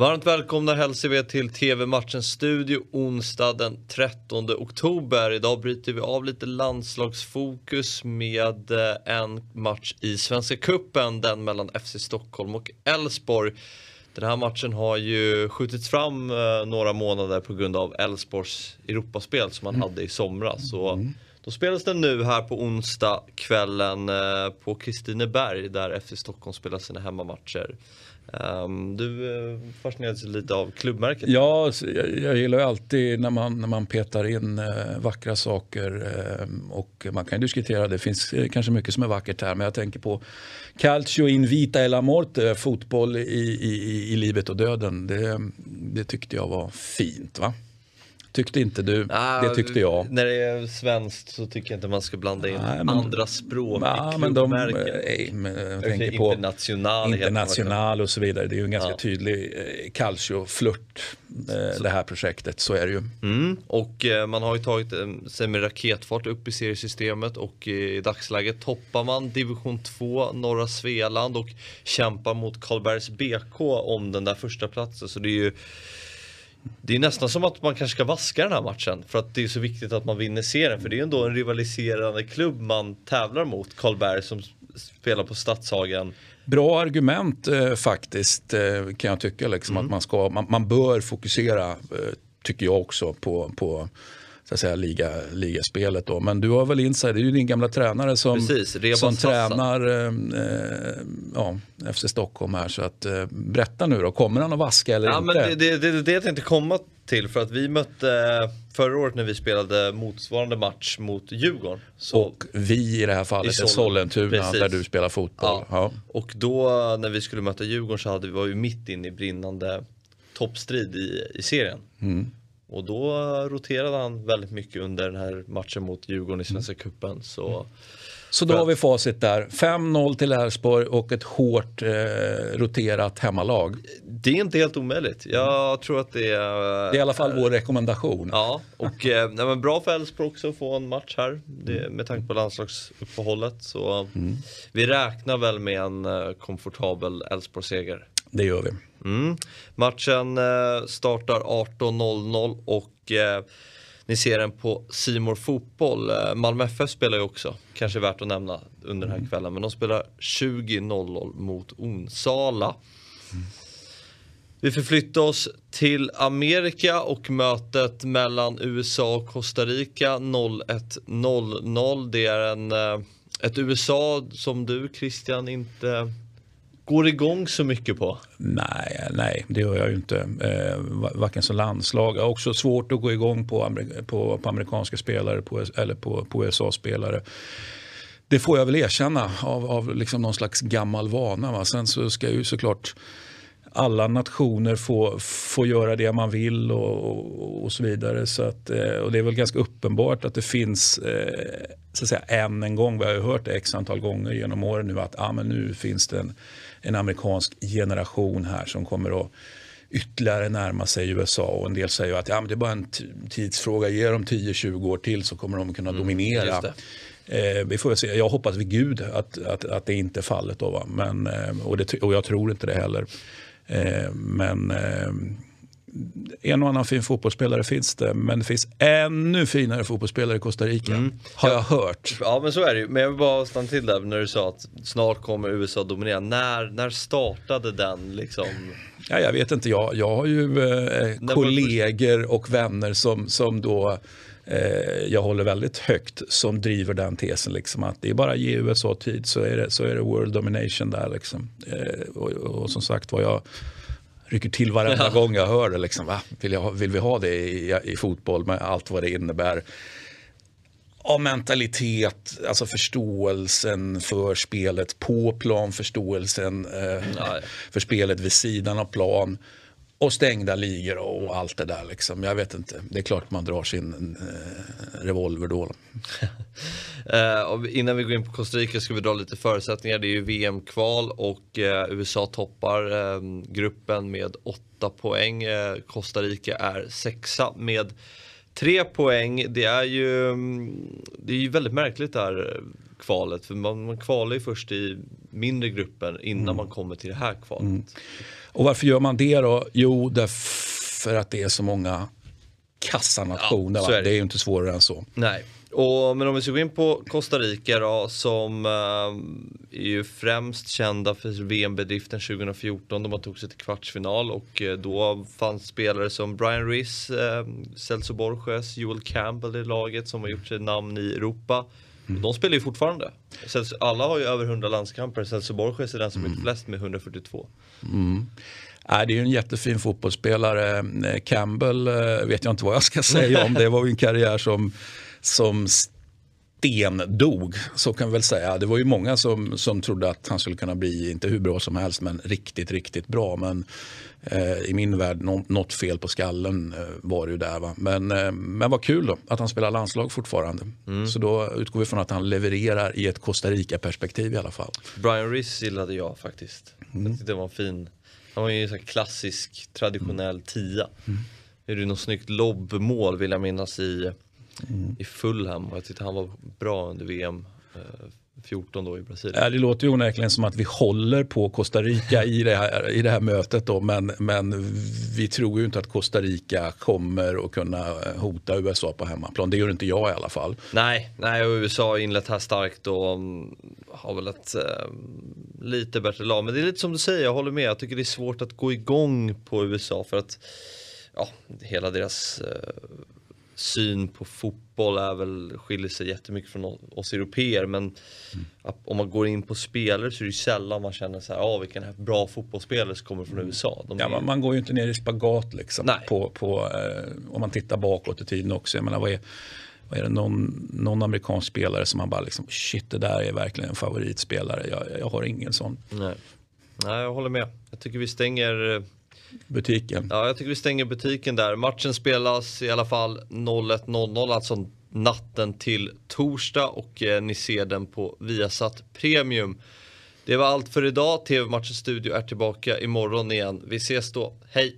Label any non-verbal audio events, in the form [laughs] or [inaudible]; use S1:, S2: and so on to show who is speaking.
S1: Varmt välkomna hälsar vi till TV-matchens studio onsdag den 13 oktober. Idag bryter vi av lite landslagsfokus med eh, en match i Svenska Kuppen, den mellan FC Stockholm och Elfsborg. Den här matchen har ju skjutits fram eh, några månader på grund av Elfsborgs Europaspel som man mm. hade i somras. Så mm. Då spelas den nu här på onsdag kvällen eh, på Kristineberg där FC Stockholm spelar sina hemmamatcher. Ehm, du fascinerades fascineras lite av klubbmärket?
S2: Ja, jag, gillar ju alltid när man, när man petar in eh, vackra saker. Ehm, och man kan diskutera, det finns kanske mycket som är vackert här, men jag tänker på Calcio in vita e la morte, fotboll i, i, i livet och döden. Det, det tyckte jag var fint. va? Tyckte inte du, ah, det tyckte jag.
S1: När det är svenskt så tycker jag inte man ska blanda in nej, men, andra språk
S2: nej, men de, nej, men jag tänker på
S1: international,
S2: international och så vidare. Det är ju en ganska tydlig eh, calcio-flört eh, det här projektet, så är det ju.
S1: Mm. Och eh, man har ju tagit eh, sig med raketfart upp i seriesystemet och i dagsläget toppar man division 2 norra Svealand och kämpar mot Karlbergs BK om den där första platsen. Så det är ju det är nästan som att man kanske ska vaska den här matchen för att det är så viktigt att man vinner serien för det är ändå en rivaliserande klubb man tävlar mot, Karlberg som spelar på Stadshagen.
S2: Bra argument eh, faktiskt eh, kan jag tycka, liksom, mm. att man, ska, man, man bör fokusera, eh, tycker jag också, på, på så att säga, liga, ligaspelet. Då. Men du har väl inside, det är ju din gamla tränare som,
S1: Precis,
S2: som tränar eh, ja, FC Stockholm här. Så att, eh, berätta nu då, kommer han att vaska eller
S1: ja,
S2: inte?
S1: Men det, det, det, det jag tänkte komma till för att vi mötte förra året när vi spelade motsvarande match mot Djurgården.
S2: Och vi i det här fallet är Sollentuna Precis. där du spelar fotboll.
S1: Ja. ja. Och då när vi skulle möta Djurgården så hade vi, var vi mitt inne i brinnande toppstrid i, i serien. Mm. Och då roterade han väldigt mycket under den här matchen mot Djurgården i Svenska. Cupen. Så,
S2: så då har vi facit där. 5-0 till Elfsborg och ett hårt eh, roterat hemmalag.
S1: Det är inte helt omöjligt. Jag tror att det är...
S2: Det är i alla fall vår rekommendation.
S1: Ja, och eh, nej, bra för Elfsborg också att få en match här. Det, med tanke på landslagsuppehållet. Så mm. vi räknar väl med en eh, komfortabel Elfsborg-seger.
S2: Det gör vi.
S1: Mm. Matchen eh, startar 18.00 och eh, ni ser den på Simor Fotboll. Eh, Malmö FF spelar ju också, kanske värt att nämna under den här kvällen. Men de spelar 20.00 mot Onsala. Mm. Vi förflyttar oss till Amerika och mötet mellan USA och Costa Rica 01.00. Det är en, eh, ett USA som du Christian inte går igång så mycket på?
S2: Nej, nej det gör jag ju inte. Eh, varken som landslag. Jag har också svårt att gå igång på, på, på amerikanska spelare på, eller på, på USA-spelare. Det får jag väl erkänna av, av liksom någon slags gammal vana. Va? Sen så ska jag ju såklart alla nationer få, få göra det man vill och, och, och så vidare. Så att, eh, och det är väl ganska uppenbart att det finns, eh, så att säga, än en gång, vi har ju hört det x antal gånger genom åren nu, att ah, men nu finns det en en amerikansk generation här som kommer att ytterligare närma sig USA och en del säger att ja, men det är bara en tidsfråga, ge dem 10-20 år till så kommer de kunna mm, dominera. Eh, vi får se. Jag hoppas vid gud att, att, att det inte är fallet. Då, va? Men, eh, och, det, och jag tror inte det heller. Eh, men eh, en och annan fin fotbollsspelare finns det, men det finns ännu finare fotbollsspelare i Costa Rica. Mm. Har jag hört.
S1: Ja men så är det ju. Men jag vill bara stanna till där när du sa att snart kommer USA dominera. När, när startade den liksom?
S2: Ja, jag vet inte, jag, jag har ju eh, kollegor och vänner som, som då eh, jag håller väldigt högt som driver den tesen. Liksom, att det är bara att ge USA tid så är det, så är det world domination där. Liksom. Eh, och, och, som sagt var jag rycker till varenda ja. gång jag hör det. Liksom, va? Vill, jag, vill vi ha det i, i fotboll med allt vad det innebär? Av mentalitet, alltså förståelsen för spelet på plan, förståelsen eh, för spelet vid sidan av plan och stängda ligor och allt det där. Liksom. Jag vet inte, det är klart man drar sin eh, revolver då. [laughs]
S1: eh, innan vi går in på Costa Rica ska vi dra lite förutsättningar. Det är ju VM-kval och eh, USA toppar eh, gruppen med 8 poäng. Eh, Costa Rica är sexa med 3 poäng. Det är ju, mm, det är ju väldigt märkligt där kvalet. För man, man kvalar ju först i mindre grupper innan mm. man kommer till det här kvalet. Mm.
S2: Och varför gör man det då? Jo, därför att det är så många kassanationer. Ja, det. det är ju inte svårare än så.
S1: Nej. Och, men om vi ska gå in på Costa Rica då, som äh, är ju främst kända för VM-bedriften 2014 då man tog sig till kvartsfinal och äh, då fanns spelare som Brian Riss, äh, Celso Borges, Joel Campbell i laget som har gjort sig namn i Europa. Mm. De spelar ju fortfarande. Alla har ju över 100 landskamper, Celso Borges är den som mm. är flest med 142. Mm.
S2: Nej, det är ju en jättefin fotbollsspelare. Campbell vet jag inte vad jag ska säga om. [laughs] Det var ju en karriär som som stendog, så kan vi väl säga. Det var ju många som, som trodde att han skulle kunna bli, inte hur bra som helst, men riktigt, riktigt bra. Men eh, i min värld, nå, något fel på skallen eh, var det ju där. Va? Men, eh, men vad kul då, att han spelar landslag fortfarande. Mm. Så då utgår vi från att han levererar i ett Costa Rica-perspektiv i alla fall.
S1: Brian Riss gillade jag faktiskt. Mm. Jag det var en fin, han var ju en klassisk traditionell mm. tia. Mm. Det är ju något snyggt lobbmål vill jag minnas i mm. i Fulham och jag tyckte han var bra under VM. 14 eh, då i Brasilien.
S2: Ja, det låter ju onekligen som att vi håller på Costa Rica i det här, i det här mötet då, men, men vi tror ju inte att Costa Rica kommer att kunna hota USA på hemmaplan. Det gör inte jag i alla fall.
S1: Nej, nej och USA har inlett här starkt och mm, har väl ett äh, lite bättre lag. Men det är lite som du säger, jag håller med. Jag tycker det är svårt att gå igång på USA för att ja, hela deras äh, syn på fotboll är väl, skiljer sig jättemycket från oss europeer men mm. om man går in på spelare så är det sällan man känner så här, ah, vilken bra fotbollsspelare som kommer från mm. USA.
S2: De ja, är... man, man, går ju inte ner i spagat liksom på, på eh, om man tittar bakåt i tiden också. Jag menar, vad är, vad är det någon, någon amerikansk spelare som man bara liksom, shit det där är verkligen en favoritspelare. Jag, jag har ingen sån.
S1: Nej. Nej, jag håller med. Jag tycker vi stänger eh,
S2: butiken.
S1: Ja, jag tycker vi stänger butiken där. Matchen spelas i alla fall 01.00, alltså natten till torsdag och eh, ni ser den på Viasat Premium. Det var allt för idag. TV-matchens studio är tillbaka imorgon igen. Vi ses då. Hej!